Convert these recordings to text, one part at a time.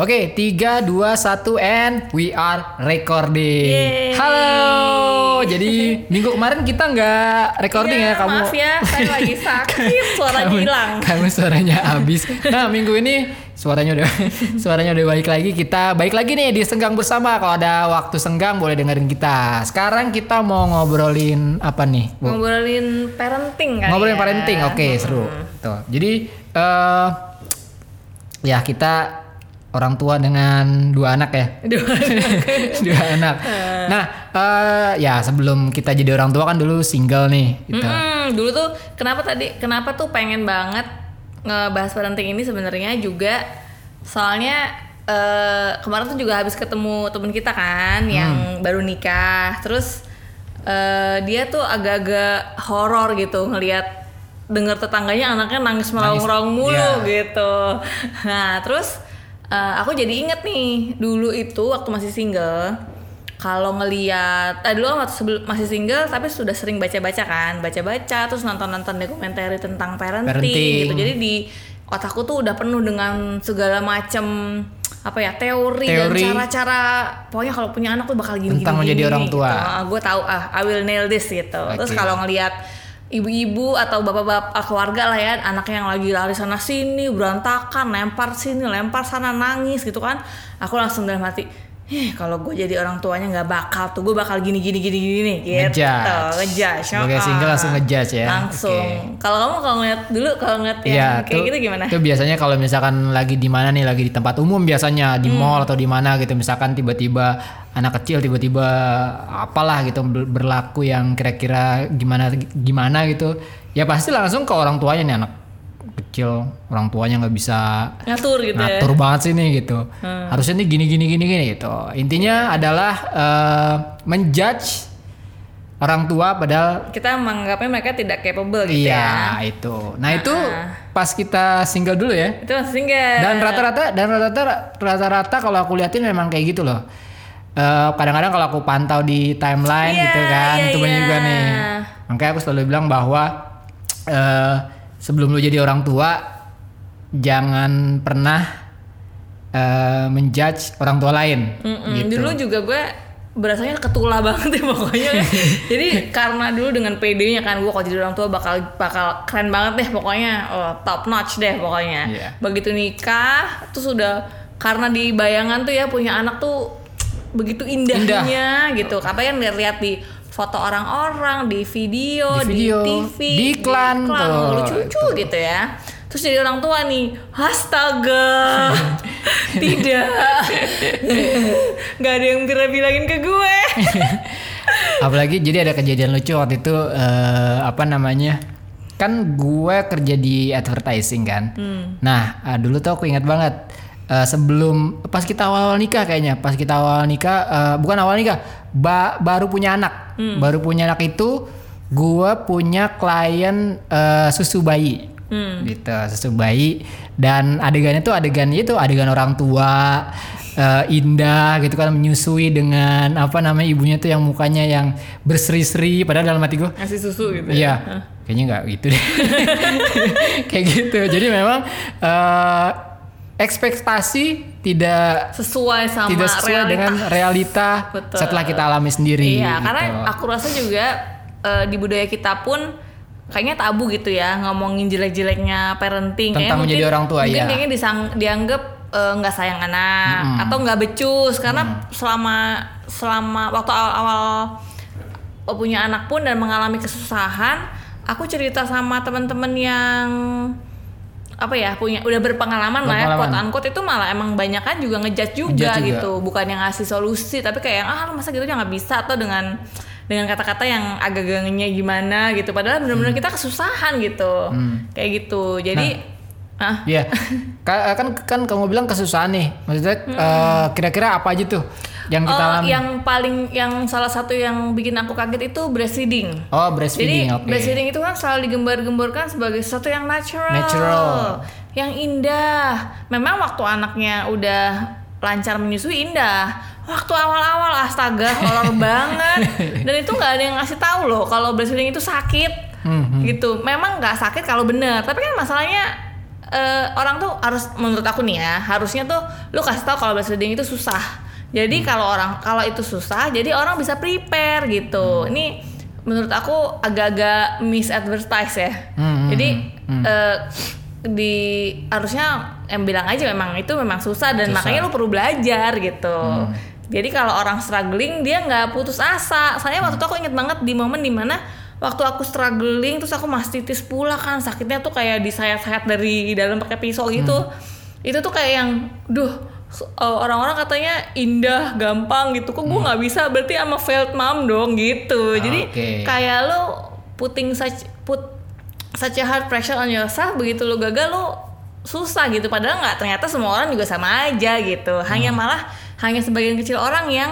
Oke, 3, 2, 1, and we are recording. Yeay. Halo. Jadi minggu kemarin kita nggak recording Iya, ya kamu. Maaf ya, saya lagi sakit, suaranya kamu, hilang. Kamu suaranya habis. Nah minggu ini suaranya udah suaranya udah baik lagi. Kita baik lagi nih di senggang bersama. Kalau ada waktu senggang boleh dengerin kita. Sekarang kita mau ngobrolin apa nih? Bu? Ngobrolin parenting kali Ngobrolin ya. parenting, oke seru. Tuh, jadi eh ya kita orang tua dengan dua anak ya, Dua dua anak. Nah, eh ya sebelum kita jadi orang tua kan dulu single nih, gitu. Mm-mm, dulu tuh kenapa tadi kenapa tuh pengen banget ngebahas parenting ini sebenarnya juga soalnya eh, kemarin tuh juga habis ketemu temen kita kan yang baru nikah. Terus eh, dia tuh agak-agak horor gitu ngelihat dengar tetangganya anaknya nangis. meraung-raung mulu Iya. gitu. Nah terus eh, aku jadi inget nih dulu itu waktu masih single kalau ngeliat eh dulu waktu sebelum masih single tapi sudah sering baca-baca kan baca-baca terus nonton-nonton dokumenter tentang parenting, Parenting. gitu jadi di otakku tuh udah penuh dengan segala macam apa ya teori, Teori. dan cara-cara pokoknya kalau punya anak tuh bakal gini Tentang menjadi orang tua. gue tahu ah I will nail this gitu terus Oke. kalau ngelihat ibu-ibu atau bapak-bapak keluarga lah ya anaknya yang lagi lari sana sini berantakan lempar sini lempar sana nangis gitu kan. Aku langsung dalam hati eh kalau gue jadi orang tuanya nggak bakal tuh gue bakal gini gini gini gini nih gitu Ngejudge. ngejudge Sebagai ah. single langsung ngejudge ya. langsung Oke. kalau kamu kalau ngeliat dulu kalau ngeliat yang Iya, kayak tuh- gitu gimana Itu biasanya kalau misalkan lagi di mana nih, lagi di tempat umum biasanya di Hmm. mall atau di mana gitu, misalkan tiba-tiba anak kecil tiba-tiba apalah gitu ber- berlaku yang kira-kira gimana gimana gitu, ya pasti langsung ke orang tuanya nih anak kecil, orang tuanya nggak bisa ngatur gitu ya Hmm. ngatur banget sih nih gitu. Harusnya nih gini gini gini gini gitu. Intinya adalah eh, menjudge orang tua padahal kita menganggapnya mereka tidak capable gitu iya ya itu. Nah, itu pas kita single dulu ya. itu masih single Dan rata-rata dan rata-rata rata-rata kalau aku liatin memang kayak gitu loh. Eh, kadang-kadang kalau aku pantau di timeline Iya, gitu kan, iya, itu iya. juga nih. Makanya aku selalu bilang bahwa eh sebelum lu jadi orang tua jangan pernah eh menjudge orang tua lain. Mm-mm. Gitu. Dulu juga gue berasanya ketula banget ya pokoknya. Jadi karena dulu dengan PD-nya kan gue kalau jadi orang tua bakal bakal keren banget deh pokoknya. Oh, top notch deh pokoknya. Iya. Begitu nikah tuh sudah karena di bayangan tuh ya punya anak tuh begitu indahnya gitu. Apa yang lihat-lihat di foto orang-orang, di video, Di video, TV, di iklan, tuh, lucu-lucu gitu ya. Terus jadi orang tua nih, astaga, tidak, nggak ada yang pernah bilangin ke gue. Apalagi jadi ada kejadian lucu waktu itu eh, apa namanya? Kan gue kerja di advertising kan. Nah, eh, dulu tuh aku ingat banget eh, sebelum pas kita awal nikah kayaknya, pas kita awal nikah eh, bukan awal nikah, ba- baru punya anak. Baru punya anak itu gue punya klien eh, susu bayi. Gitu, susu bayi. Dan adegannya tuh adegan itu adegan orang tua eh, indah gitu kan menyusui dengan apa namanya ibunya tuh yang mukanya yang berseri-seri padahal dalam hati gue Ngasih susu gitu. iya. Kayaknya nggak gitu deh. Kayak gitu. Jadi memang eh, ekspektasi tidak Sesuai sama tidak sesuai realita. dengan realita Betul. setelah kita alami sendiri Iya, karena gitu. aku rasa juga eh, di budaya kita pun kayaknya tabu gitu ya ngomongin jelek-jeleknya parenting. Kayaknya Tentang menjadi mungkin- orang tua, mungkin iya. kayaknya disang- dianggap eh, nggak sayang anak atau nggak becus karena selama selama waktu awal-awal punya anak pun dan mengalami kesusahan, aku cerita sama teman-teman yang apa ya punya udah berpengalaman, lah ya Berpengalaman. quote unquote itu malah emang banyak kan juga ngejudge juga, juga. gitu. Bukan yang ngasih solusi tapi kayak ah lu masa gitu aja nggak bisa atau dengan dengan kata-kata yang agak gangnya gimana gitu. Padahal benar-benar kita kesusahan gitu. Kayak gitu. Jadi ah. Iya, Ka- kan kan kamu bilang kesusahan nih, maksudnya eh, kira-kira apa aja tuh yang kita Oh, alami? yang paling yang salah satu yang bikin aku kaget itu breastfeeding. Oh, breastfeeding, Jadi oke. breastfeeding itu kan selalu digembar-gemborkan sebagai sesuatu yang natural, Natural. yang indah. Memang waktu anaknya udah lancar menyusui indah. Waktu awal-awal astaga horor banget. Dan itu nggak ada yang ngasih tahu loh kalau breastfeeding itu sakit. Hmm, Gitu. Memang nggak sakit kalau bener, tapi kan masalahnya eh, orang tuh harus menurut aku nih ya harusnya tuh lu kasih tahu kalau breastfeeding itu susah jadi kalau orang kalau itu susah jadi orang bisa prepare gitu. Ini menurut aku agak-agak misadvertise ya. Hmm, jadi eh, di harusnya yang bilang aja memang itu memang susah dan Susah. makanya lu perlu belajar gitu. Hmm. jadi kalau orang struggling dia nggak putus asa. Soalnya waktu itu aku inget banget di momen di mana waktu aku struggling terus aku mastitis pula kan sakitnya tuh kayak disayat-sayat dari dalam pakai pisau gitu. Hmm. itu tuh kayak yang duh uh, orang-orang katanya indah gampang gitu. Kok gue nggak bisa? Berarti sama failed mom dong gitu. Jadi Hmm. Oke. kayak lo putting such put such a hard pressure on yourself begitu lo gagal lo susah gitu. Padahal nggak ternyata semua orang juga sama aja gitu. Hanya malah hanya sebagian kecil orang yang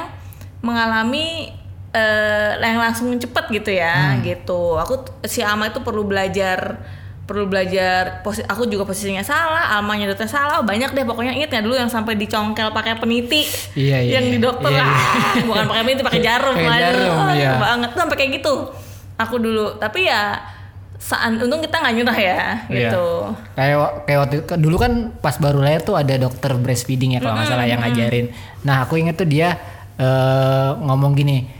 mengalami eh yang langsung cepet gitu ya gitu. Aku si Ama itu perlu belajar perlu belajar posi aku juga posisinya salah Alma nyedotnya salah banyak deh pokoknya inget ya dulu yang sampai dicongkel pakai peniti Iya, iya, yang di iya. dokter Iya, iya. ah, bukan pakai peniti pakai jarum Waduh, jarum, aduh, iya. banget tuh sampai kayak gitu aku dulu tapi ya saat untung kita nggak nyerah ya Iya. gitu Kayak wa- kayak waktu dulu kan pas baru lahir tuh ada dokter breastfeeding ya kalau nggak salah yang ngajarin. Nah aku inget tuh dia eh, ngomong gini.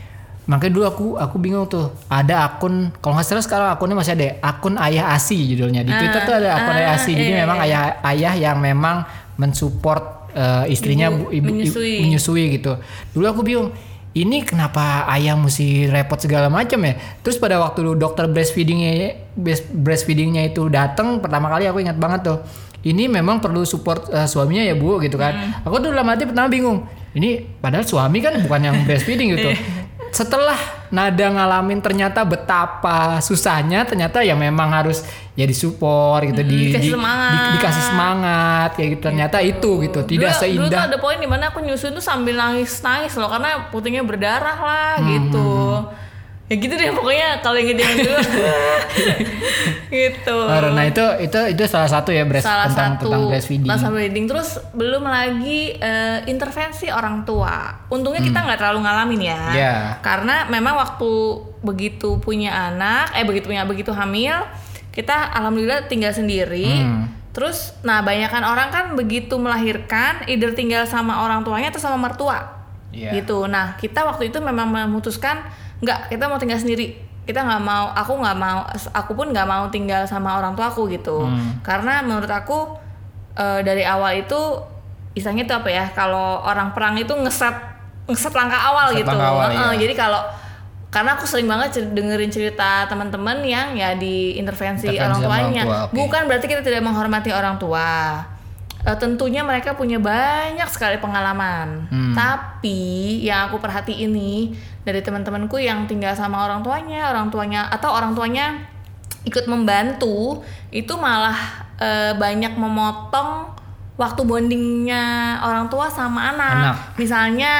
Makanya dulu aku aku bingung tuh. Ada akun kalau nggak salah sekarang akunnya masih ada. ya, Akun ayah asi judulnya di Twitter tuh ada akun ah, ayah asi. Jadi iya, memang ayah ayah yang memang mensupport eh, istrinya Ibu bu- ibu, ibu- menyusui. menyusui gitu. Dulu aku bingung. Ini kenapa ayah mesti repot segala macam ya? Terus pada waktu dulu dokter breastfeedingnya breast- breastfeedingnya itu datang pertama kali aku ingat banget tuh. Ini memang perlu support eh, suaminya ya bu gitu kan. Aku tuh dalam hati pertama bingung. Ini padahal suami kan bukan yang breastfeeding gitu. Setelah nada ngalamin ternyata betapa susahnya ternyata ya memang harus ya disupport gitu di, dikasih di- semangat. di- dikasih semangat kayak gitu. Ternyata itu gitu tidak dulu, seindah. dulu tuh ada poin di mana aku nyusun tuh sambil nangis nangis loh karena putingnya berdarah lah gitu ya gitu deh pokoknya kalau yang yang dulu gitu Baru, Nah itu itu itu salah satu ya breast, salah tentang satu tentang breastfeeding. breastfeeding. terus belum lagi eh, intervensi orang tua untungnya kita nggak terlalu ngalamin ya Hmm. Iya. karena memang waktu begitu punya anak eh begitu punya begitu hamil kita alhamdulillah tinggal sendiri Hmm. terus nah banyakan orang kan begitu melahirkan either tinggal sama orang tuanya atau sama mertua Iya. gitu nah kita waktu itu memang memutuskan nggak kita mau tinggal sendiri kita nggak mau aku nggak mau aku pun nggak mau tinggal sama orang tua aku gitu Hmm. karena menurut aku eh, dari awal itu istilahnya itu apa ya kalau orang perang itu ngeset ngeset langkah awal Ngeset gitu langkah awal, Heeh, iya. jadi kalau karena aku sering banget cer- dengerin cerita teman-teman yang ya di intervensi, orang sama orang tuanya tua, oke. bukan berarti kita tidak menghormati orang tua Eh, tentunya mereka punya banyak sekali pengalaman Hmm. tapi yang aku perhatiin nih dari teman-temanku yang tinggal sama orang tuanya orang tuanya atau orang tuanya ikut membantu itu malah eh, banyak memotong waktu bondingnya orang tua sama anak. Anak. Misalnya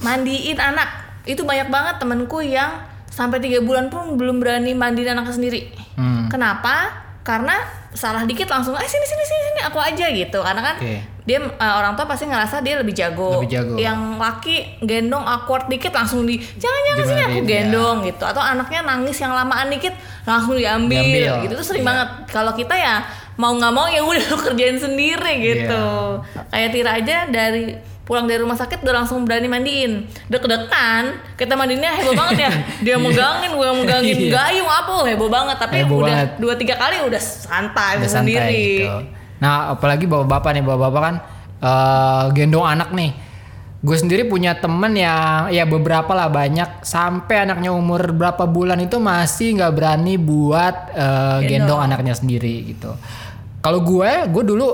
mandiin anak itu banyak banget temenku yang sampai tiga bulan pun belum berani mandiin anaknya sendiri. Hmm. Kenapa? Karena salah dikit langsung, eh sini sini sini sini aku aja gitu. Karena kan Oke. dia eh, orang tua pasti ngerasa dia lebih jago. Lebih jago. Yang laki gendong awkward dikit langsung di jangan jangan sini aku ya. gendong gitu. Atau anaknya nangis yang lamaan dikit langsung diambil, Diambil. gitu. Itu sering Iya. banget. Kalau kita ya mau nggak mau ya udah lu kerjain sendiri gitu. Iya. Kayak Tira aja dari pulang dari rumah sakit udah langsung berani mandiin dek-dekan kita mandiinnya heboh banget ya dia megangin gue megangin Iya. gayung apa heboh banget tapi Heboh udah banget. dua tiga kali udah santai Udah sendiri santai gitu. Nah, apalagi bapak-bapak nih, bapak-bapak kan eh, gendong anak nih. Gue sendiri punya temen yang ya beberapa lah banyak sampai anaknya umur berapa bulan itu masih nggak berani buat eh, gendong. Gendong. anaknya sendiri gitu. Kalau gue, gue dulu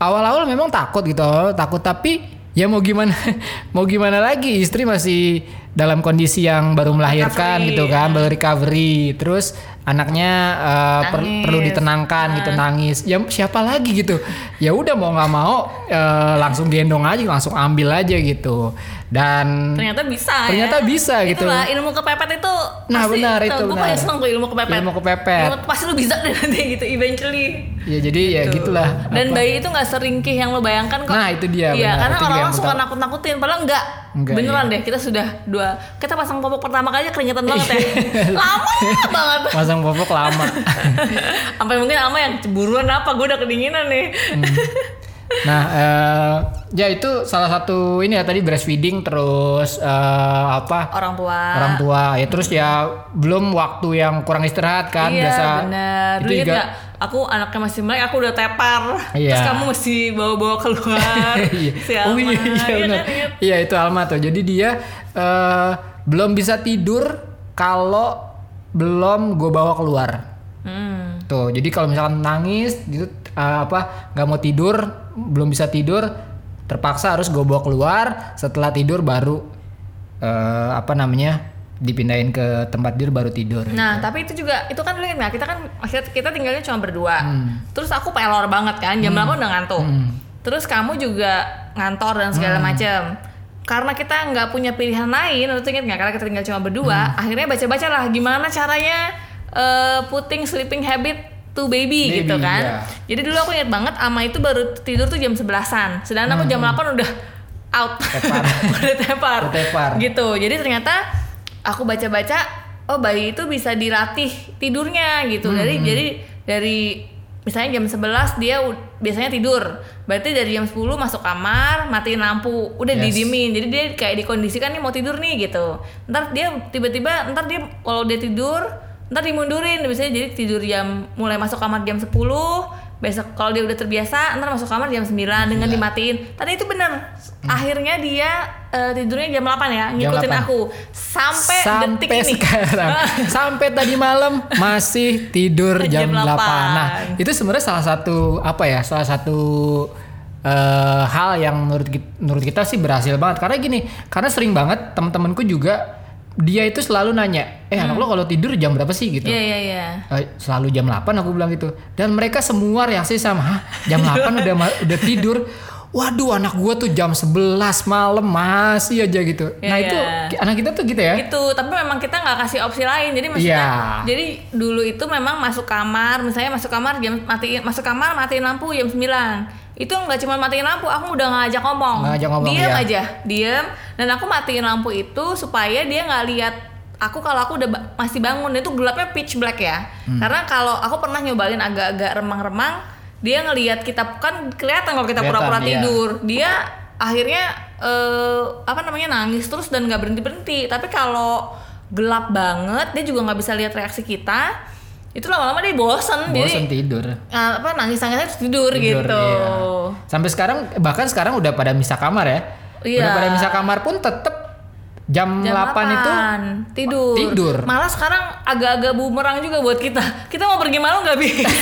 awal-awal memang takut gitu, takut tapi ya mau gimana, mau gimana lagi? Istri masih dalam kondisi yang baru melahirkan Recovery, gitu kan, baru recovery, terus anaknya eh, per- perlu ditenangkan gitu nangis. Ya siapa lagi gitu? Ya udah mau nggak mau eh, langsung gendong aja langsung ambil aja gitu. Dan ternyata bisa Ternyata ya. bisa gitu. Itulah ilmu kepepet itu Nah, pasti- benar, itu. gue paling seneng tuh ilmu kepepet. Ilmu kepepet. Ilmu- pasti lu bisa deh nanti gitu eventually. Ya jadi ya Tuh. gitulah. Dan apa. bayi itu nggak seringkih yang lo bayangkan kok. Nah, itu dia, iya karena orang-orang suka nakut-nakutin padahal enggak Enggak, iya. Beneran deh, kita sudah dua. Kita pasang popok pertama kali aja keringetan banget ya. Lama banget. Pasang popok lama. Sampai mungkin ama yang ceburuan apa, gue udah kedinginan nih. Nah, eh, ya itu salah satu ini ya tadi breastfeeding terus eh, apa? Orang tua. Orang tua ya terus ya belum waktu yang kurang istirahat kan iya, biasa. bener. Itu juga? Aku anaknya masih melek, aku udah tepar. Iya. Terus kamu mesti bawa-bawa keluar. Iya. si oh Alma. iya, iya, Iya kan, inget? Iya itu Alma tuh. Jadi dia eh, belum bisa tidur kalau belum gue bawa keluar. Hmm. Tuh, jadi kalau misalkan nangis gitu eh, apa nggak mau tidur, belum bisa tidur, terpaksa harus gue bawa keluar. Setelah tidur baru eh, apa namanya dipindahin ke tempat tidur baru tidur. Nah, tapi itu juga itu kan ingat nggak? kita kan akhirnya kita tinggalnya cuma berdua. Hmm. Terus aku pelor banget kan, jam 8 udah ngantuk. Terus kamu juga ngantor dan Hmm. segala macam. Karena kita nggak punya pilihan lain, itu ingat nggak? Karena kita tinggal cuma berdua, Hmm. akhirnya baca-baca lah gimana caranya eh, putting sleeping habit to baby, Baby, gitu kan. iya. Jadi dulu aku ingat banget Ama itu baru tidur tuh jam 11-an. Sedangkan aku jam 8 udah out. Hmm. Tepar. udah tepar. Udah tepar. Gitu. Jadi ternyata aku baca-baca oh bayi itu bisa dilatih tidurnya gitu. Hmm, Dari jadi dari misalnya jam 11 dia biasanya tidur. Berarti dari jam 10 masuk kamar, matiin lampu, udah Yes. didiemin. Jadi dia kayak dikondisikan nih mau tidur nih gitu. Ntar dia tiba-tiba ntar dia kalau dia tidur, ntar dimundurin biasanya jadi tidur jam mulai masuk kamar jam 10 besok kalau dia udah terbiasa ntar masuk kamar jam 9 dengan dimatiin tadi itu benar akhirnya dia eh, tidurnya jam 8 ya ngikutin 8. aku sampai, detik sampai ini sekarang sampai tadi malam masih tidur jam, Jam 8. 8. Nah, itu sebenarnya salah satu apa ya? Salah satu eh, hal yang menurut kita, menurut kita sih berhasil banget karena gini, karena sering banget teman-temanku juga dia itu selalu nanya, "Eh, anak lo kalau tidur jam berapa sih?" gitu. Hmm. Iya iya iya. Eh, selalu jam 8 aku bilang gitu. Dan mereka semua reaksi sama, "Hah, jam 8 udah udah tidur." Waduh, anak gua tuh jam 11 malam masih aja gitu. Iya, nah, itu iya. anak kita tuh gitu ya. Gitu, tapi memang kita nggak kasih opsi lain. Jadi maksudnya, Iya. jadi dulu itu memang masuk kamar, misalnya masuk kamar jam matiin masuk kamar matiin lampu jam 9. Itu nggak cuma matiin lampu, aku udah ngajak ngomong. Ngajak ngomong, Diam iya. aja, diam. Dan aku matiin lampu itu supaya dia nggak lihat aku kalau aku udah ba- masih bangun itu gelapnya pitch black ya. Hmm. Karena kalau aku pernah nyobain agak-agak remang-remang, dia ngelihat kita kan kelihatan kalau kita pura-pura iya. tidur. Dia akhirnya eh, apa namanya nangis terus dan nggak berhenti berhenti. Tapi kalau gelap banget, dia juga nggak bisa lihat reaksi kita. Itu lama-lama dia bosen, Bosen jadi tidur. eh, apa nangis nangisnya terus tidur, Tidur, gitu. iya. Sampai sekarang bahkan sekarang udah pada misah kamar ya. Iya. Udah pada misah kamar pun tetep jam, Jam 8, itu 8, tidur. tidur. Malah sekarang agak-agak bumerang juga buat kita. Kita mau pergi malam nggak bisa.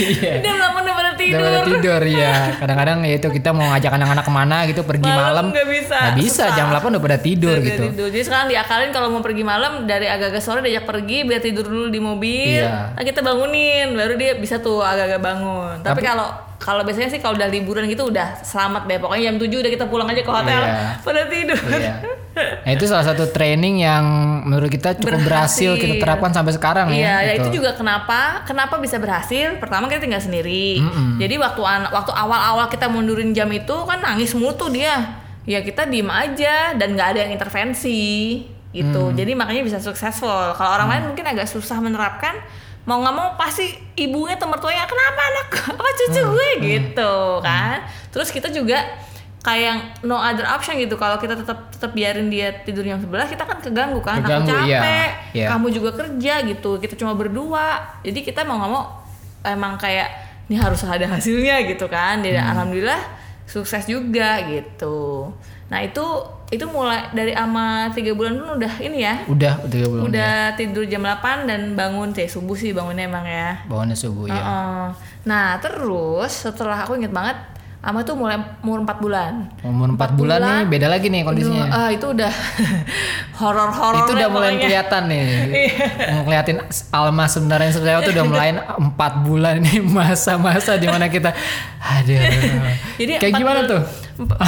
Iya. Dia malam udah pada tidur. Udah pada tidur ya. Kadang-kadang ya itu kita mau ngajak anak-anak ke mana gitu pergi Malam malam. nggak bisa, Nggak bisa susah. jam 8 udah pada tidur Udah gitu. tidur. Jadi sekarang diakalin kalau mau pergi malam dari agak-agak sore diajak pergi biar tidur dulu di mobil. Iya. Nah, kita bangunin baru dia bisa tuh agak-agak bangun. Tapi Tapi- kalau kalau biasanya sih kalau udah liburan gitu udah selamat deh. Pokoknya jam 7 udah kita pulang aja ke hotel Iya. pada tidur. Iya. Nah, itu salah satu training yang menurut kita cukup berhasil, Berhasil. kita terapkan sampai sekarang Iya, ya. ya gitu. itu juga kenapa kenapa bisa berhasil? Pertama kita tinggal sendiri. Jadi waktu an- waktu awal-awal kita mundurin jam itu kan nangis mulu tuh dia. Ya kita diem aja dan nggak ada yang intervensi gitu. Mm. Jadi makanya bisa successful. Kalau orang lain mungkin agak susah menerapkan. Mau nggak mau pasti ibunya atau mertuanya kenapa anak apa cucu Mm. gue gitu kan. Terus kita juga kayak no other option gitu kalau kita tetap tetap biarin dia tidur jam 11 kita kan keganggu kan Keganggu, aku iya. capek Iya. kamu juga kerja gitu kita cuma berdua jadi kita mau nggak mau emang kayak ini harus ada hasilnya gitu kan dan Hmm. alhamdulillah sukses juga gitu nah itu itu mulai dari ama tiga bulan pun udah ini ya Udah, udah belum. udah tidur jam 8 dan bangun sih subuh sih bangunnya emang ya Bawaannya subuh ya. Heeh. nah terus setelah aku inget banget ama tuh mulai umur 4 bulan Umur 4 bulan, nih beda lagi nih kondisinya. Ah, itu udah horor-horor itu udah mulai pokoknya. kelihatan nih. Iya. Ngeliatin Alma sebenarnya sebenarnya tuh udah mulai 4 bulan ini masa-masa di mana kita aduh. Jadi kayak gimana bulan- tuh?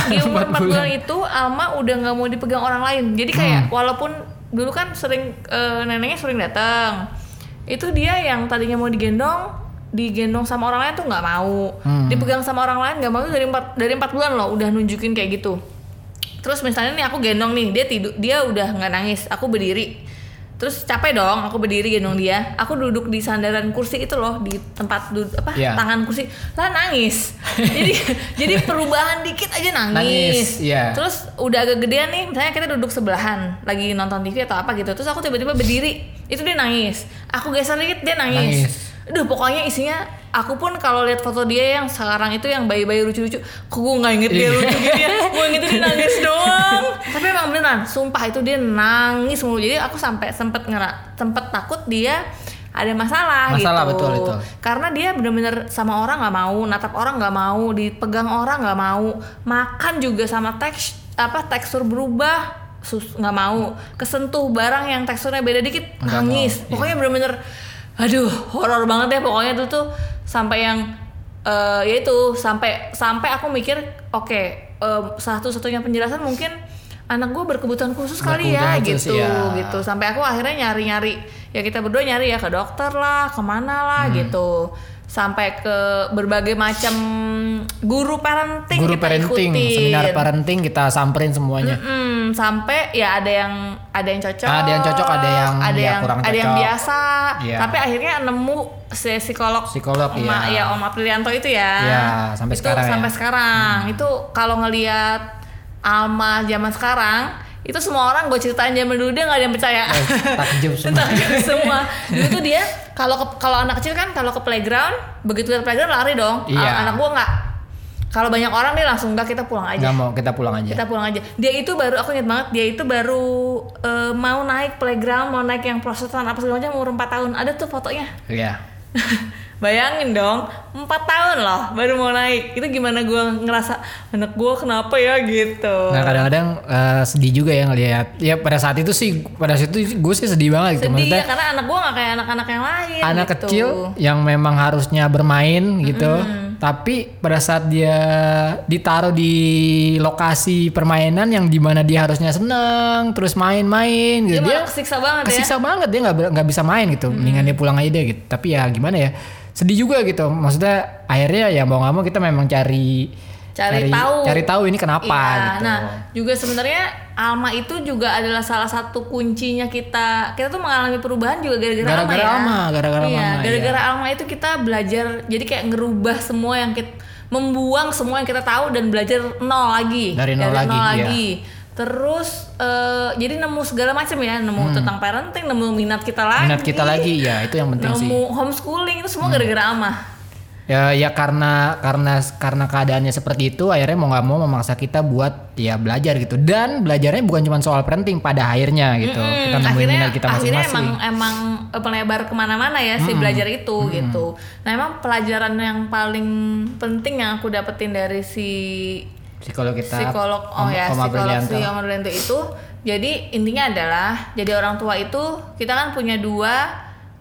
Di umur Empat 4 bulan itu Alma udah nggak mau dipegang orang lain. Jadi kayak Hmm. walaupun dulu kan sering eh, neneknya sering datang. Itu dia yang tadinya mau digendong, digendong sama orang lain tuh nggak mau. Hmm. Dipegang sama orang lain nggak mau dari 4 dari 4 bulan loh udah nunjukin kayak gitu. terus misalnya nih aku gendong nih dia tidur dia udah nggak nangis aku berdiri terus capek dong aku berdiri gendong dia aku duduk di sandaran kursi itu loh di tempat duduk apa Iya. tangan kursi lah nangis jadi jadi perubahan dikit aja nangis, Nangis, iya. terus udah agak gedean nih misalnya kita duduk sebelahan lagi nonton TV atau apa gitu terus aku tiba-tiba berdiri itu dia nangis aku geser dikit dia nangis, Nangis. Aduh pokoknya isinya aku pun kalau lihat foto dia yang sekarang itu yang bayi-bayi lucu-lucu, kok gue nggak inget dia Iya. lucu gitu ya, gue inget dia nangis doang. Tapi emang beneran, sumpah itu dia nangis mulu. Jadi aku sampai sempet ngera, sempet takut dia ada masalah, Masalah, gitu. betul, betul. Karena dia bener-bener sama orang nggak mau, natap orang nggak mau, dipegang orang nggak mau, makan juga sama teks apa tekstur berubah nggak mau kesentuh barang yang teksturnya beda dikit Nggak nangis mau, iya. pokoknya bener-bener aduh horor banget deh pokoknya tuh tuh sampai yang eh ya itu sampai sampai aku mikir oke eh, satu-satunya penjelasan mungkin anak gue berkebutuhan khusus kali ya khusus, gitu ya. gitu sampai aku akhirnya nyari-nyari ya kita berdua nyari ya ke dokter lah ke mana lah Hmm. gitu sampai ke berbagai macam guru parenting Guru kita parenting, ikutin. seminar parenting kita samperin semuanya. Mm, sampai ya ada yang ada yang cocok, Ada yang cocok, ada yang ada ya yang kurang ada yang biasa. Iya. Tapi akhirnya nemu si psikolog Psikolog, Om, iya. ya Om Aprilianto itu ya. Iya, sampai Itu sekarang ya. Sampai sekarang. Itu kalau ngelihat Alma zaman sekarang itu semua orang gue ceritain zaman dulu dia nggak ada yang percaya. Eh, takjub semua. Takjub semua. Dulu tuh dia kalau ke- kalau anak kecil kan kalau ke playground begitu lihat playground lari dong. Iya. Anak gua nggak. Kalau banyak orang dia langsung enggak kita pulang aja Nggak mau kita pulang aja. kita pulang aja dia itu baru aku ingat banget dia itu baru eh, mau naik playground mau naik yang prosesan apa segala macam umur 4 tahun ada tuh fotonya Iya. bayangin dong 4 tahun loh baru mau naik itu gimana gua ngerasa anak gua kenapa ya gitu Nah kadang-kadang eh, sedih juga ya ngelihat. Ya pada saat itu sih pada saat itu gue sih sedih banget gitu. sedih Maksudnya ya karena anak gua nggak kayak anak-anak yang lain anak gitu. kecil yang memang harusnya bermain gitu. Tapi pada saat dia ditaruh di lokasi permainan yang di mana dia harusnya seneng terus main-main dia, gitu dia malah kesiksa banget ya kesiksa banget dia nggak nggak bisa main gitu mendingan dia pulang aja deh gitu tapi ya gimana ya sedih juga gitu maksudnya akhirnya ya mau nggak mau kita memang cari Cari tahu. cari tahu ini kenapa Iya, gitu Nah, juga sebenarnya Alma itu juga adalah salah satu kuncinya kita. Kita tuh mengalami perubahan juga gara-gara Alma Gara-gara ya. Alma, gara-gara iya, Mama, Gara-gara Alma itu kita belajar jadi kayak ngerubah semua yang kita membuang semua yang kita tahu dan belajar nol lagi. Dari nol lagi, iya. lagi. Terus eh, jadi nemu segala macam ya, nemu tentang parenting, nemu minat kita lagi. Hmm. minat kita lagi ya itu yang penting sih Hmm. Nemu homeschooling itu semua gara-gara Alma. ya ya karena karena karena keadaannya seperti itu akhirnya mau nggak mau memaksa kita buat ya belajar gitu dan belajarnya bukan cuma soal parenting pada akhirnya gitu kita Hmm, nemuin akhirnya minat kita akhirnya masing-masing emang emang eh, melebar ke mana-mana ya si belajar itu gitu. Nah emang pelajaran yang paling penting yang aku dapetin dari si psikolog kita psikolog oh Om- ya Om psikolog si Om itu jadi intinya adalah jadi orang tua itu kita kan punya dua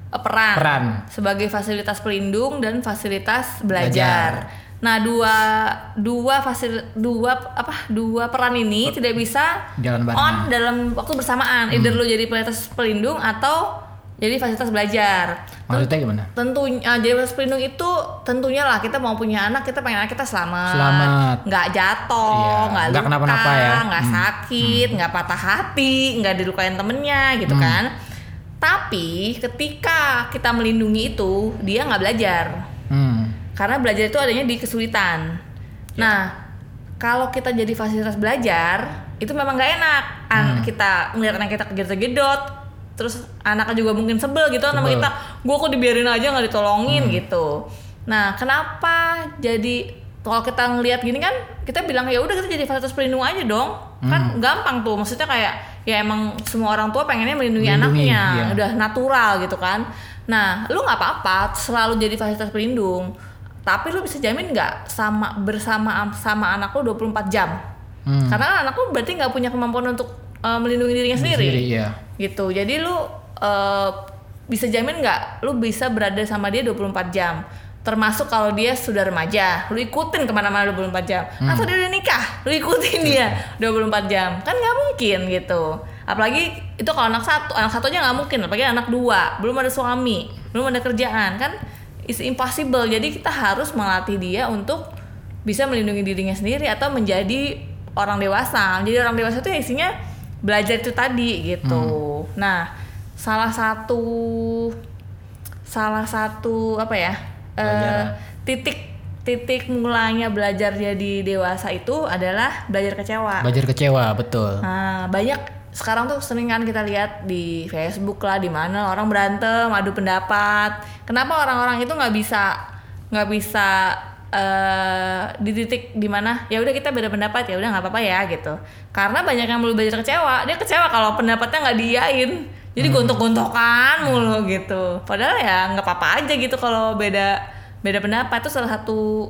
eh, peran, Peran. sebagai fasilitas pelindung dan fasilitas Belajar. belajar. Nah dua dua fasil dua apa dua peran ini tidak bisa Jalan bareng. on dalam waktu bersamaan. Either lu jadi fasilitas pelindung atau jadi fasilitas belajar. maksudnya gimana Tentunya uh, jadi fasilitas pelindung itu tentunya lah kita mau punya anak kita pengen anak kita selamat, Selamat. nggak jatuh, Iya, nggak luka, kenapa-napa ya. nggak Hmm. sakit, nggak patah hati, nggak dilukain temennya gitu Hmm. kan. Tapi ketika kita melindungi itu dia nggak belajar hmm. karena belajar itu adanya di kesulitan. Nah, kalau kita jadi fasilitas belajar, itu memang nggak enak. An Hmm. Kita ngeliat anak kita gedot-gedot, terus anaknya juga mungkin sebel gitu kan sama kita. Gue kok dibiarin aja nggak ditolongin Hmm. gitu. Nah, kenapa jadi kalau kita ngelihat gini kan, kita bilang ya udah kita jadi fasilitas pelindung aja dong. Kan Hmm. gampang tuh. Maksudnya kayak ya emang semua orang tua pengennya melindungi, Melindungi, anaknya, iya. udah natural gitu kan. Nah, lu nggak apa-apa selalu jadi fasilitas pelindung. Tapi lu bisa jamin nggak sama bersama sama anak lu 24 jam? Hmm. Karena anak lu berarti nggak punya kemampuan untuk uh, melindungi dirinya sendiri. Sendiri, iya. Gitu. Jadi lu uh, bisa jamin nggak lu bisa berada sama dia 24 jam? Termasuk kalau dia sudah remaja, lu ikutin ke mana-mana 24 jam. Hmm. Atau dia udah nikah, lu ikutin dia 24 jam. Kan nggak mungkin gitu. Apalagi itu kalau anak satu, anak satu aja nggak mungkin. Apalagi anak dua, belum ada suami, belum ada kerjaan, kan it's impossible. Jadi kita harus melatih dia untuk bisa melindungi dirinya sendiri atau menjadi orang dewasa. Jadi orang dewasa itu isinya belajar itu tadi gitu. Nah, salah satu salah satu apa ya? eh, Pelajaran. titik titik mulanya belajar jadi dewasa itu adalah belajar kecewa. Belajar kecewa, betul. Nah, banyak sekarang tuh sering kan kita lihat di Facebook lah di mana orang berantem, adu pendapat. Kenapa orang-orang itu nggak bisa nggak bisa eh di titik di mana ya udah kita beda pendapat ya udah nggak apa-apa ya gitu. Karena banyak yang mulu belajar kecewa, dia kecewa kalau pendapatnya nggak diain. Jadi gontok-gontokan mulu gitu. Padahal ya nggak apa-apa aja gitu kalau beda beda pendapat itu salah satu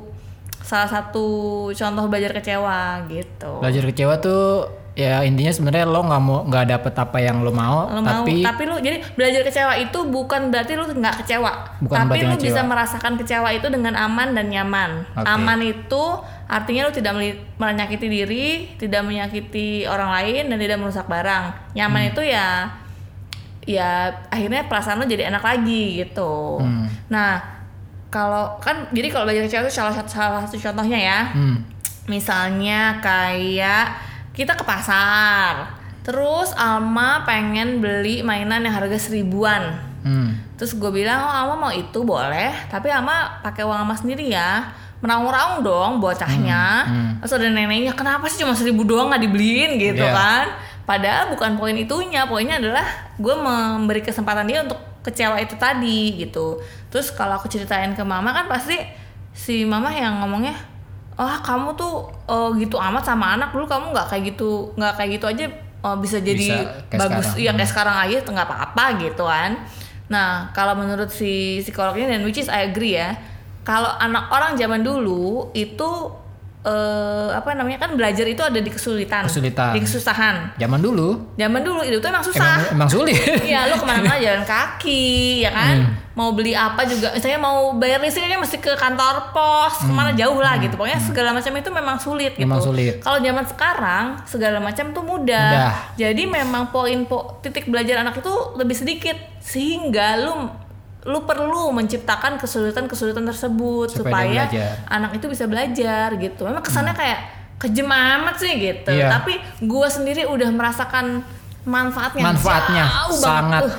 salah satu contoh belajar kecewa gitu. Belajar kecewa tuh ya intinya sebenarnya lo nggak mau nggak dapet apa yang lo mau, lo mau tapi tapi lu jadi belajar kecewa itu bukan berarti lu nggak kecewa. Bukan tapi nggak bisa merasakan kecewa itu dengan aman dan nyaman. Oke. aman itu artinya lu tidak menyakiti diri tidak menyakiti orang lain dan tidak merusak barang. Nyaman Hmm. itu ya ya akhirnya perasaan lu jadi enak lagi gitu. Hmm. nah kalau kan jadi kalau belajar kecewa itu salah satu salah satu contohnya ya. Hmm, Misalnya kayak kita ke pasar, terus Alma pengen beli mainan yang harga seribuan. hmm, Terus gue bilang, oh Alma mau itu boleh, tapi Alma pakai uang Alma sendiri ya. Meraung-raung dong bocahnya. hmm. Terus ada neneknya, kenapa sih cuma seribu doang nggak dibeliin gitu Iya. kan? Padahal bukan poin itunya, poinnya adalah gue memberi kesempatan dia untuk kecewa itu tadi gitu. Terus kalau aku ceritain ke mama kan pasti si mama yang ngomongnya, oh kamu tuh oh, gitu amat sama anak dulu kamu nggak kayak gitu nggak kayak gitu aja oh, bisa jadi Bisa kayak bagus sekarang. iya kayak sekarang aja nggak apa-apa gitu kan. Nah kalau menurut si psikolognya dan which is I agree ya, kalau anak orang zaman dulu itu eh, apa namanya kan belajar itu ada di kesulitan, Kesulitan. di kesusahan. zaman dulu Zaman dulu itu tuh emang susah. emang emang sulit. Iya, lu ke mana-mana jalan kaki, ya kan? Hmm. Mau beli apa juga, misalnya mau bayar listrik aja mesti ke kantor pos, ke mana jauh lah gitu. Pokoknya segala macam itu memang sulit gitu. Hmm. Memang sulit. Kalau zaman sekarang segala macam tuh mudah. Mudah. Jadi memang poin po titik belajar anak itu lebih sedikit sehingga lu lu perlu menciptakan kesulitan-kesulitan tersebut Supaya supaya. Hmm. anak itu bisa belajar gitu. Memang kesannya kayak kejem amat sih gitu. Iya. Tapi gua sendiri udah merasakan manfaatnya Manfaatnya, jauh banget. sangat. Uh,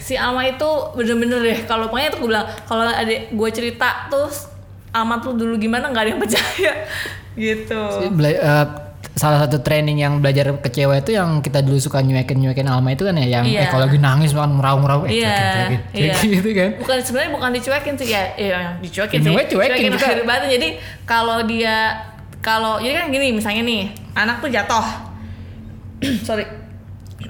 si Alma itu bener-bener deh kalau pokoknya tuh gue bilang kalau ada gue cerita terus Alma tuh dulu gimana nggak ada yang percaya gitu Bela- eh, salah satu training yang belajar kecewa itu yang kita dulu suka nyuekin nyuekin Alma itu kan ya yang Iya. eh, kalau lagi nangis makan meraung-meraung eh Iya, cuekin cuekin iya. cuekin gitu kan bukan sebenarnya bukan dicuekin sih ya eh, dicuekin In a sih way, cuekin, kita- batin. jadi kalau dia kalau jadi kan gini misalnya nih anak tuh jatuh sorry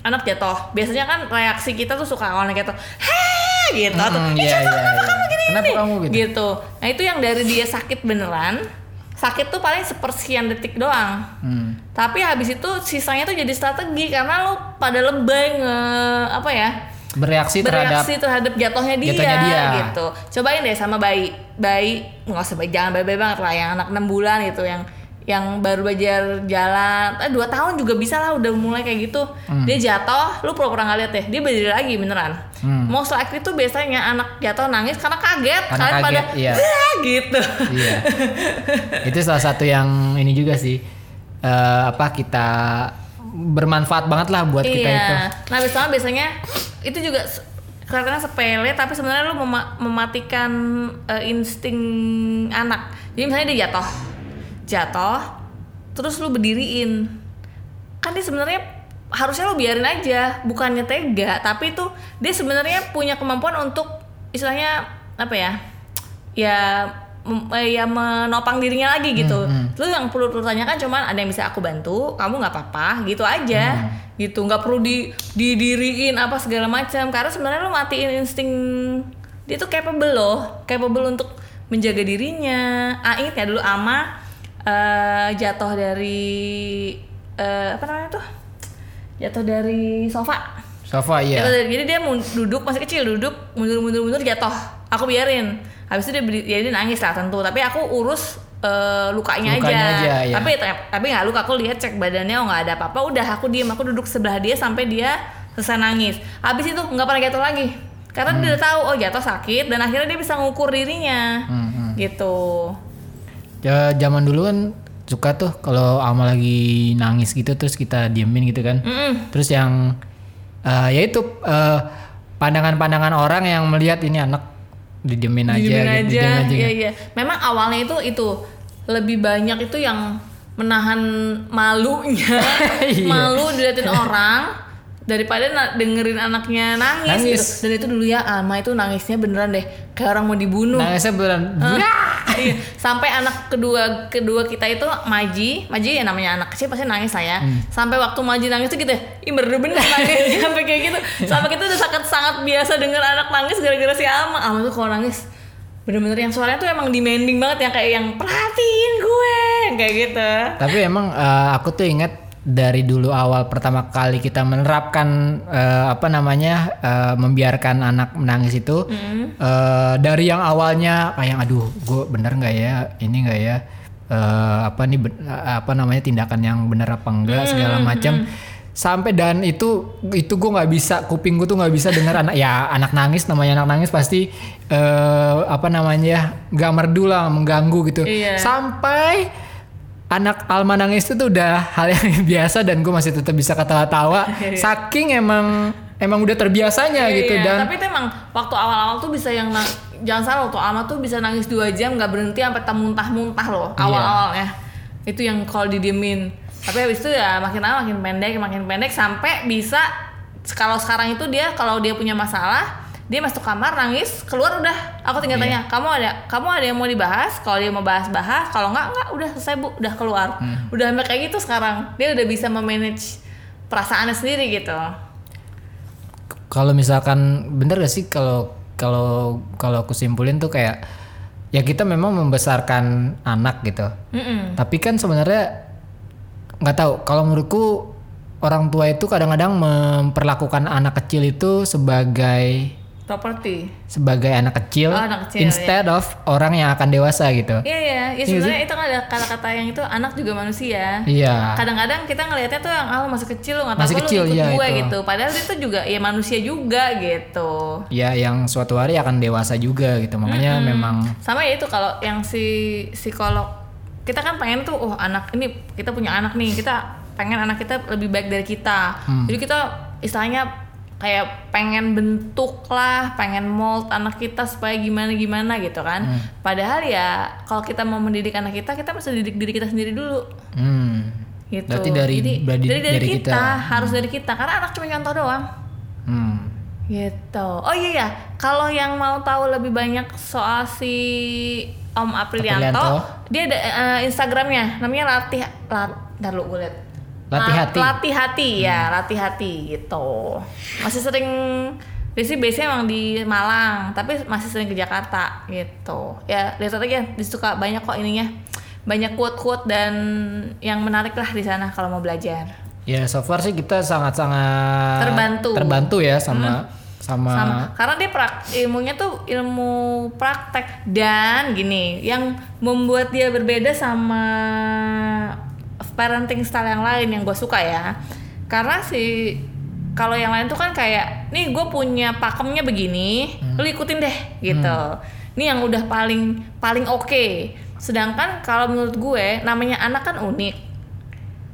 anak jatuh biasanya kan reaksi kita tuh suka awalnya jatuh heh gitu atau Hmm, "Ih, iya, jatuh, iya, kenapa iya. kamu gini Kenapa gini?" kamu gitu? gitu nah itu yang dari dia sakit beneran sakit tuh paling sepersekian detik doang. Hmm. tapi habis itu sisanya tuh jadi strategi karena lo pada lebay nge apa ya? Bereaksi terhadap bereaksi terhadap jatuhnya dia, jatuhnya dia. gitu. Cobain deh sama bayi. Bayi nggak usah bayi jangan bayi, bayi banget lah. Yang anak 6 bulan gitu yang yang baru belajar jalan eh, dua tahun juga bisa lah udah mulai kayak gitu Hmm. dia jatuh lu pura-pura nggak lihat deh dia berdiri lagi beneran Hmm. most likely tuh biasanya anak jatuh nangis karena kaget Karena kalian pada kaget, iya. Gitu iya itu salah satu yang ini juga sih eh, apa kita bermanfaat banget lah buat kita iya. itu Nah, biasanya biasanya itu juga kelihatannya sepele tapi sebenarnya lu mema- mematikan eh, insting anak. Jadi misalnya dia jatuh. Jatuh terus lu berdiriin. Kan dia sebenarnya harusnya lu biarin aja, bukannya tega, tapi itu dia sebenarnya punya kemampuan untuk istilahnya apa ya? Ya eh, ya menopang dirinya lagi gitu. Lu yang perlu lu tanyakan cuman ada yang bisa aku bantu, kamu nggak apa-apa, gitu aja. Gitu, nggak perlu di didiriin apa segala macam karena sebenarnya lu matiin insting dia tuh capable loh, capable untuk menjaga dirinya. Ah, ingat ya dulu Ama eh, jatuh dari eh, apa namanya tuh? Jatuh dari sofa. sofa iya Jatuh dari- jadi dia duduk masih kecil duduk mundur mundur mundur jatuh. Aku biarin. Habis itu dia ya dia nangis lah tentu. Tapi aku urus eh, lukanya, Lukanya aja. aja, ya. Tapi tapi nggak luka. Aku lihat cek badannya oh nggak ada apa-apa. Udah aku diem. Aku duduk sebelah dia sampai dia selesai nangis. Habis itu nggak pernah jatuh lagi. Karena dia udah tahu oh jatuh sakit dan akhirnya dia bisa ngukur dirinya. Hmm, hmm. Gitu. Ya, zaman dulu kan suka tuh kalau Alma lagi nangis gitu terus kita diemin gitu kan. Mm-mm. Terus yang eh ya itu eh, pandangan-pandangan orang yang melihat ini anak didiemin aja, Didiemin gitu, aja, didiemin aja. iya iya. Memang awalnya itu itu lebih banyak itu yang menahan malunya, Iya. malu diliatin orang daripada dengerin anaknya nangis, Nangis. gitu. Dan itu dulu ya Alma itu nangisnya beneran deh kayak orang mau dibunuh. Nangisnya beneran. Iya. Sampai anak kedua kedua kita itu Maji, Maji ya namanya anak kecil pasti nangis lah ya. Sampai waktu Maji nangis tuh gitu, ih bener-bener nangis sampai kayak gitu. Sampai kita udah sangat sangat biasa denger anak nangis gara-gara si Alma. Alma tuh kalau nangis bener-bener yang suaranya tuh emang demanding banget yang kayak yang perhatiin gue kayak gitu. Tapi emang eh, aku tuh ingat dari dulu awal pertama kali kita menerapkan eh, apa namanya eh, membiarkan anak menangis itu eh, dari yang awalnya kayak aduh gue bener nggak ya? Ini nggak ya? Eh, apa nih apa namanya tindakan yang bener apa enggak? Segala macam sampai dan itu itu gue nggak bisa kuping gue tuh nggak bisa dengar anak ya anak nangis namanya anak nangis pasti eh, apa namanya nggak merdu lah mengganggu gitu. Iya. sampai anak Alma nangis itu tuh udah hal yang biasa dan gue masih tetap bisa ketawa-tawa. Saking emang emang udah terbiasanya gitu Iya, dan tapi itu emang waktu awal-awal tuh bisa yang jangan salah waktu Alma tuh bisa nangis dua jam nggak berhenti sampai muntah-muntah loh Iya. awal-awalnya. Itu yang kalau didiemin. Tapi habis itu ya makin lama makin pendek makin pendek sampai bisa kalau sekarang itu dia kalau dia punya masalah dia masuk kamar nangis keluar udah. Aku tinggal Iya. tanya kamu ada kamu ada yang mau dibahas? Kalau dia mau bahas bahas kalau nggak nggak udah selesai bu udah keluar. Hmm. udah sampai kayak gitu sekarang. Dia udah bisa memanage perasaannya sendiri gitu. Kalau misalkan bener gak sih kalau kalau kalau aku simpulin tuh kayak ya kita memang membesarkan anak gitu. Mm-mm. tapi kan sebenarnya nggak tahu. Kalau menurutku orang tua itu kadang-kadang memperlakukan anak kecil itu sebagai properti sebagai anak kecil, Oh, anak kecil, instead of orang yang akan dewasa gitu. Iya iya, ya sebenarnya itu kan ada kata-kata yang itu anak juga manusia. Iya. Kadang-kadang kita ngelihatnya tuh yang ah masih kecil lu nggak tahu Masih lu kecil, ikut iya, gue itu. gitu. Padahal itu juga ya manusia juga gitu. Ya yang suatu hari akan dewasa juga gitu. Makanya memang Sama ya itu kalau yang si psikolog kita kan pengen tuh oh anak ini kita punya anak nih kita pengen anak kita lebih baik dari kita. Jadi kita istilahnya kayak pengen bentuk lah, pengen mold anak kita supaya gimana gimana gitu kan. Padahal ya kalau kita mau mendidik anak kita, kita mesti didik diri kita sendiri dulu hmm, gitu. Berarti dari- Jadi, berarti dari, dari dari kita, kita. harus dari kita karena anak cuma contoh doang. hmm. Gitu. Oh iya ya, kalau yang mau tahu lebih banyak soal si Om Aprilianto, Aprilianto. dia ada eh, Instagramnya, namanya latih lat, ntar lu gue liat. Latih La- hati. Latih hati ya, latih hati gitu. Masih sering sih biasanya emang di Malang, tapi masih sering ke Jakarta gitu. Ya lihat aja, di situ Kak, banyak kok ininya, banyak quote-quote dan yang menarik lah di sana kalau mau belajar. Ya so far sih kita sangat-sangat Terbantu. Hmm. terbantu ya sama sama, sama karena dia prak, ilmunya tuh ilmu praktek dan gini yang membuat dia berbeda sama parenting style yang lain yang gue suka ya. Karena si kalau yang lain tuh kan kayak nih gue punya pakemnya begini lu ikutin deh gitu. Ini yang udah paling paling oke. Sedangkan kalau menurut gue namanya anak kan unik.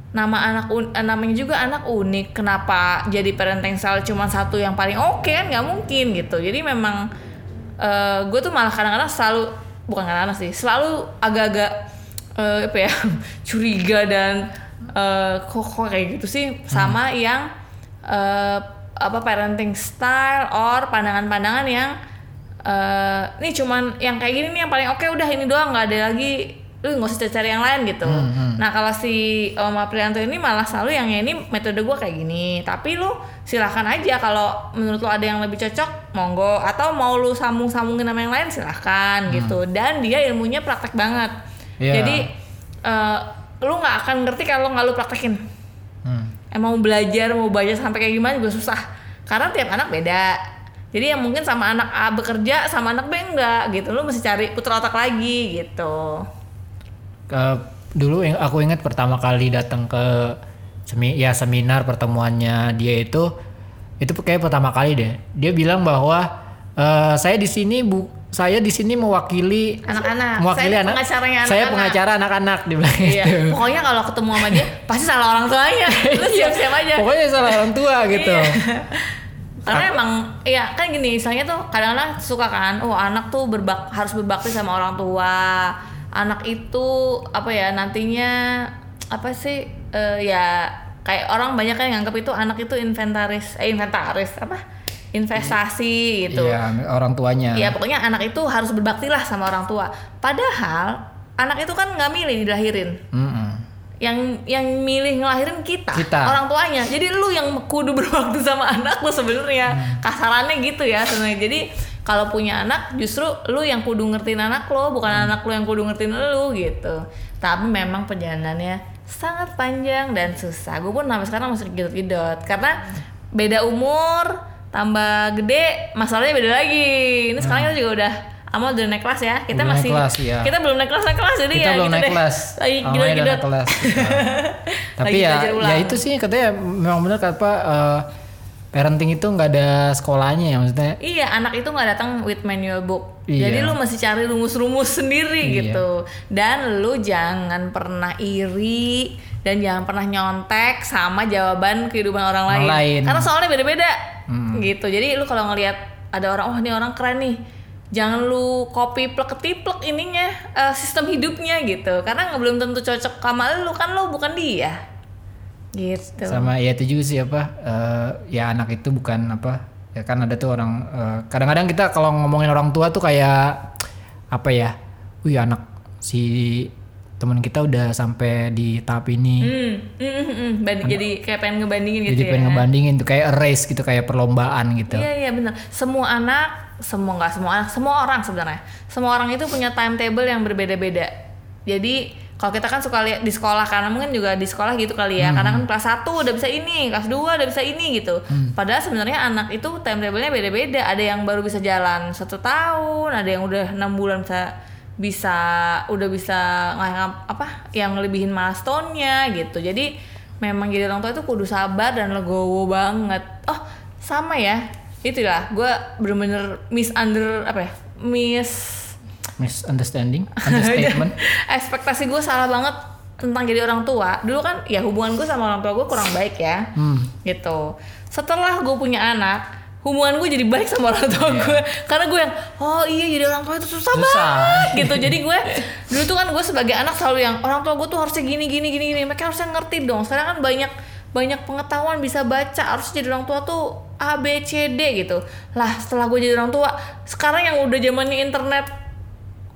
Nama anak un- eh, namanya juga anak unik. Kenapa jadi parenting style cuma satu yang paling oke? Kan nggak mungkin gitu. Jadi memang eh gue tuh malah kadang-kadang selalu bukan kadang-kadang sih selalu agak-agak eh, apa ya curiga dan eh, kok kok kayak gitu sih sama yang eh, apa parenting style or pandangan-pandangan yang eh nih cuman yang kayak gini nih yang paling oke udah ini doang nggak ada lagi lu nggak usah cari yang lain gitu. Nah kalau si Om Aprianto ini malah selalu yang ini metode gue kayak gini. Tapi lu silahkan aja kalau menurut lu ada yang lebih cocok, monggo. Atau mau lu sambung-sambungin sama yang lain silahkan gitu. Dan dia ilmunya praktek banget. Iya. Jadi eh, lu nggak akan ngerti kalau nggak lu praktekin. Hmm. Emang mau belajar mau baca sampai kayak gimana juga susah. Karena tiap anak beda. Jadi yang mungkin sama anak A bekerja sama anak B enggak gitu. Lu mesti cari putar otak lagi gitu. Ke- dulu yang aku ingat pertama kali datang ke semi ya seminar pertemuannya dia itu itu kayak pertama kali deh dia bilang bahwa "Eh, saya di sini bu saya di sini mewakili Anak-anak. mewakili Saya anak pengacaranya saya anak-anak." pengacara anak-anak di bilang Iya. gitu. Pokoknya kalau ketemu sama dia pasti salah orang tuanya. Lu siap-siap aja. Pokoknya salah orang tua gitu. Iya. Karena emang ya kan gini, misalnya tuh kadang-kadang suka kan, oh anak tuh berbak harus berbakti sama orang tua. Anak itu apa ya nantinya apa sih eh, ya kayak orang banyak kan yang nganggap itu anak itu inventaris eh inventaris apa? Investasi gitu. Iya, orang tuanya. Ya pokoknya anak itu harus berbakti lah sama orang tua. Padahal anak itu kan nggak milih dilahirin. Mm-mm. Yang yang milih ngelahirin kita, Kita. orang tuanya. Jadi lu yang kudu berbakti sama anak lu sebenarnya. Kasarannya gitu ya sebenarnya. Jadi kalau punya anak justru lu yang kudu ngertiin anak lo, bukan anak lu yang kudu ngertiin lu gitu. Tapi memang perjalanannya sangat panjang dan susah. Gue pun sampai sekarang masih gedot-gedot karena beda umur, tambah gede, masalahnya beda lagi. Ini sekarang kita juga udah Amal udah naik kelas ya. Kita naik masih kelas, iya. kita belum naik kelas naik kelas jadi kita ya belum gitu naik deh. kelas. Lagi udah gedot-gedot. naik kelas. gitu. Tapi Lagi ya, ya itu sih katanya memang benar kata eh, parenting itu nggak ada sekolahnya ya maksudnya. Iya, anak itu nggak datang with manual book. Iya. Jadi lu mesti cari rumus-rumus sendiri Iya. gitu. Dan lu jangan pernah iri dan jangan pernah nyontek sama jawaban kehidupan orang lain. lain. Karena soalnya beda-beda. Hmm. Gitu. Jadi lu kalau ngelihat ada orang, oh ini orang keren nih. Jangan lu copy plek ketiplek ininya eh, sistem hidupnya gitu. Karena nggak belum tentu cocok sama lu kan lu bukan dia. Gitu. Sama ya itu juga sih apa eh, ya anak itu bukan apa ya kan ada tuh orang eh, kadang-kadang kita kalau ngomongin orang tua tuh kayak apa ya, wih anak si teman kita udah sampai di tahap ini. Hmm, hmm, hmm, hmm. Jadi kayak pengen ngebandingin gitu Jadi ya. pengen ngebandingin tuh kayak race gitu kayak perlombaan gitu. Iya iya benar. Semua anak, semua nggak semua anak, semua orang sebenarnya. Semua orang itu punya timetable yang berbeda-beda. Jadi kalau kita kan suka lihat di sekolah karena mungkin juga di sekolah gitu kali ya. Karena kan kelas 1 udah bisa ini, kelas 2 udah bisa ini gitu. Padahal sebenarnya anak itu timetable-nya beda-beda. Ada yang baru bisa jalan satu tahun, ada yang udah enam bulan bisa bisa udah bisa ngangap apa yang ngelebihin milestone-nya gitu. Jadi memang jadi orang tua itu kudu sabar dan legowo banget. Oh, sama ya. Itulah gue bener-bener misunder apa ya? Miss Misunderstanding, understatement. ekspektasi gue salah banget tentang jadi orang tua. Dulu kan ya hubungan gue sama orang tua gue kurang baik ya. Hmm. Gitu. Setelah gue punya anak, hubungan gue jadi baik sama orang tua gue. Karena gue yang oh iya jadi orang tua itu susah. Susah. banget gitu. Jadi gue dulu tuh kan gue sebagai anak selalu yang orang tua gue tuh harusnya gini gini gini gini. Mereka harusnya ngerti dong. Sekarang kan banyak banyak pengetahuan bisa baca harus jadi orang tua tuh A B C D gitu lah setelah gue jadi orang tua sekarang yang udah zamannya internet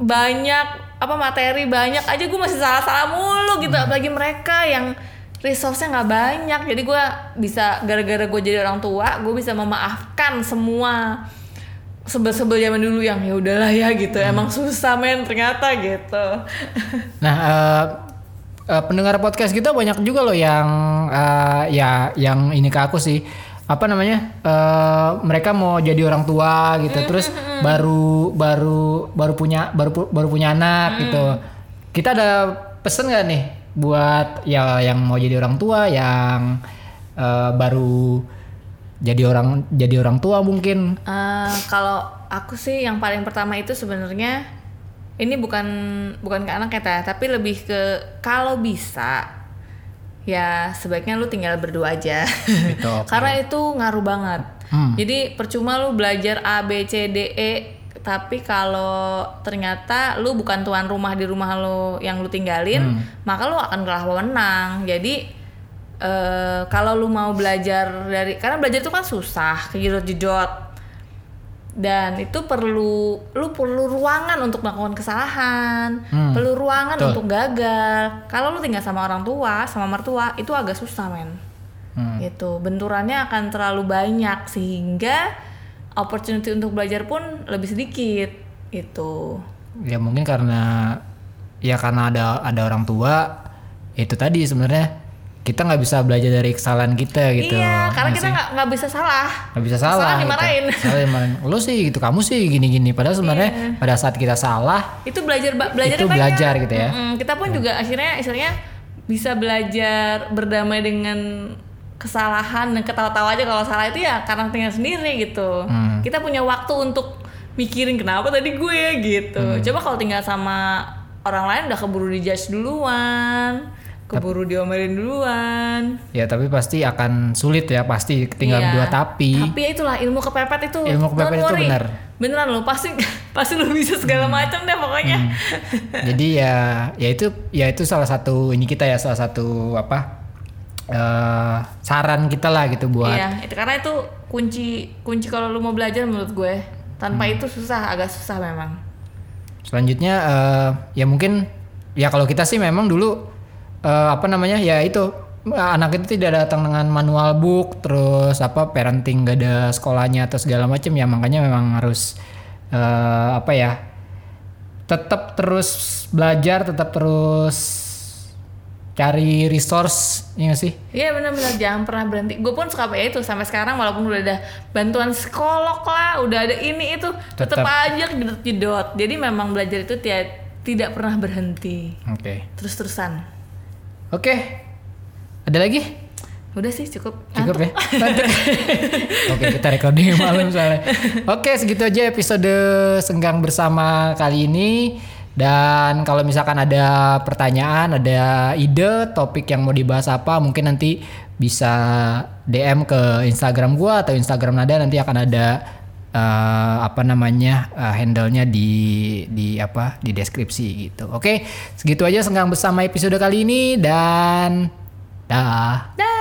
banyak apa materi banyak aja gue masih salah-salah mulu gitu apalagi mereka yang resource-nya nggak banyak. Jadi gue bisa gara-gara gue jadi orang tua gue bisa memaafkan semua sebel-sebel zaman dulu yang ya udahlah ya gitu. Emang susah men ternyata gitu. Nah, eh, eh, pendengar podcast kita banyak juga loh yang eh, ya yang ini ke aku sih. Apa namanya? Eh, mereka mau jadi orang tua gitu. Terus baru baru baru punya baru baru punya anak gitu. Kita ada pesen nggak nih buat ya yang mau jadi orang tua yang eh, baru jadi orang jadi orang tua mungkin. Eh, kalau aku sih yang paling pertama itu sebenarnya ini bukan bukan ke anak ya tapi lebih ke kalau bisa ya sebaiknya lu tinggal berdua aja. Gitu, karena itu ngaruh banget. Hmm. jadi percuma lu belajar A B C D E tapi kalau ternyata lu bukan tuan rumah di rumah lu yang lu tinggalin Hmm. maka lu akan kalah wewenang. Jadi eh kalau lu mau belajar dari karena belajar itu kan susah kejedot-jedot dan itu perlu lu perlu ruangan untuk melakukan kesalahan. Hmm, perlu ruangan betul. untuk gagal. Kalau lu tinggal sama orang tua sama mertua itu agak susah men. Hmm. gitu. Benturannya akan terlalu banyak sehingga opportunity untuk belajar pun lebih sedikit gitu ya mungkin karena ya karena ada ada orang tua itu tadi sebenarnya kita nggak bisa belajar dari kesalahan kita gitu iya karena Nggak kita sih? nggak nggak bisa salah nggak bisa salah Salah gitu. dimarahin. salah dimarahin lo sih gitu kamu sih gini gini padahal sebenarnya Iya. pada saat kita salah itu belajar belajarnya Itu banyak. belajar gitu ya. Mm-mm, kita pun juga akhirnya istilahnya bisa belajar berdamai dengan kesalahan dan ketawa-tawa aja kalau salah itu ya karena tinggal sendiri gitu Hmm. kita punya waktu untuk mikirin kenapa tadi gue ya gitu. Coba kalau tinggal sama orang lain udah keburu dijudge duluan, keburu diomelin duluan. Ya tapi pasti akan sulit ya pasti tinggal Iya. dua tapi. Tapi ya itulah ilmu kepepet itu. Ilmu kepepet itu benar. Beneran lo pasti pasti lo bisa segala macam deh pokoknya. Jadi ya ya itu ya itu salah satu ini kita ya salah satu apa eh saran kita lah gitu buat Iya, itu karena itu kunci kunci kalau lu mau belajar menurut gue. Tanpa Hmm. itu susah, agak susah memang. Selanjutnya eh, ya mungkin ya kalau kita sih memang dulu eh, apa namanya ya itu anak itu tidak datang dengan manual book terus apa parenting gak ada sekolahnya atau segala macam ya makanya memang harus eh, apa ya tetap terus belajar tetap terus cari resource ya nggak sih Iya benar-benar jangan pernah berhenti. Gue pun suka ya itu sampai sekarang walaupun udah ada bantuan psikolog lah, udah ada ini itu, tetap Tetap. aja jedot-jedot. Jadi memang belajar itu tia- tidak pernah berhenti. oke Terus-terusan. oke ada lagi Udah sih cukup. Cukup ya? Ngantuk. Oke kita recording malam soalnya. Oke segitu aja episode Senggang Bersama kali ini. Dan kalau misalkan ada pertanyaan, ada ide topik yang mau dibahas apa, mungkin nanti bisa DM ke Instagram gua atau Instagram Nada nanti akan ada eh, apa namanya eh, handle-nya di di apa di deskripsi gitu. Oke, segitu aja Senggang Bersama episode kali ini dan dah. Dah.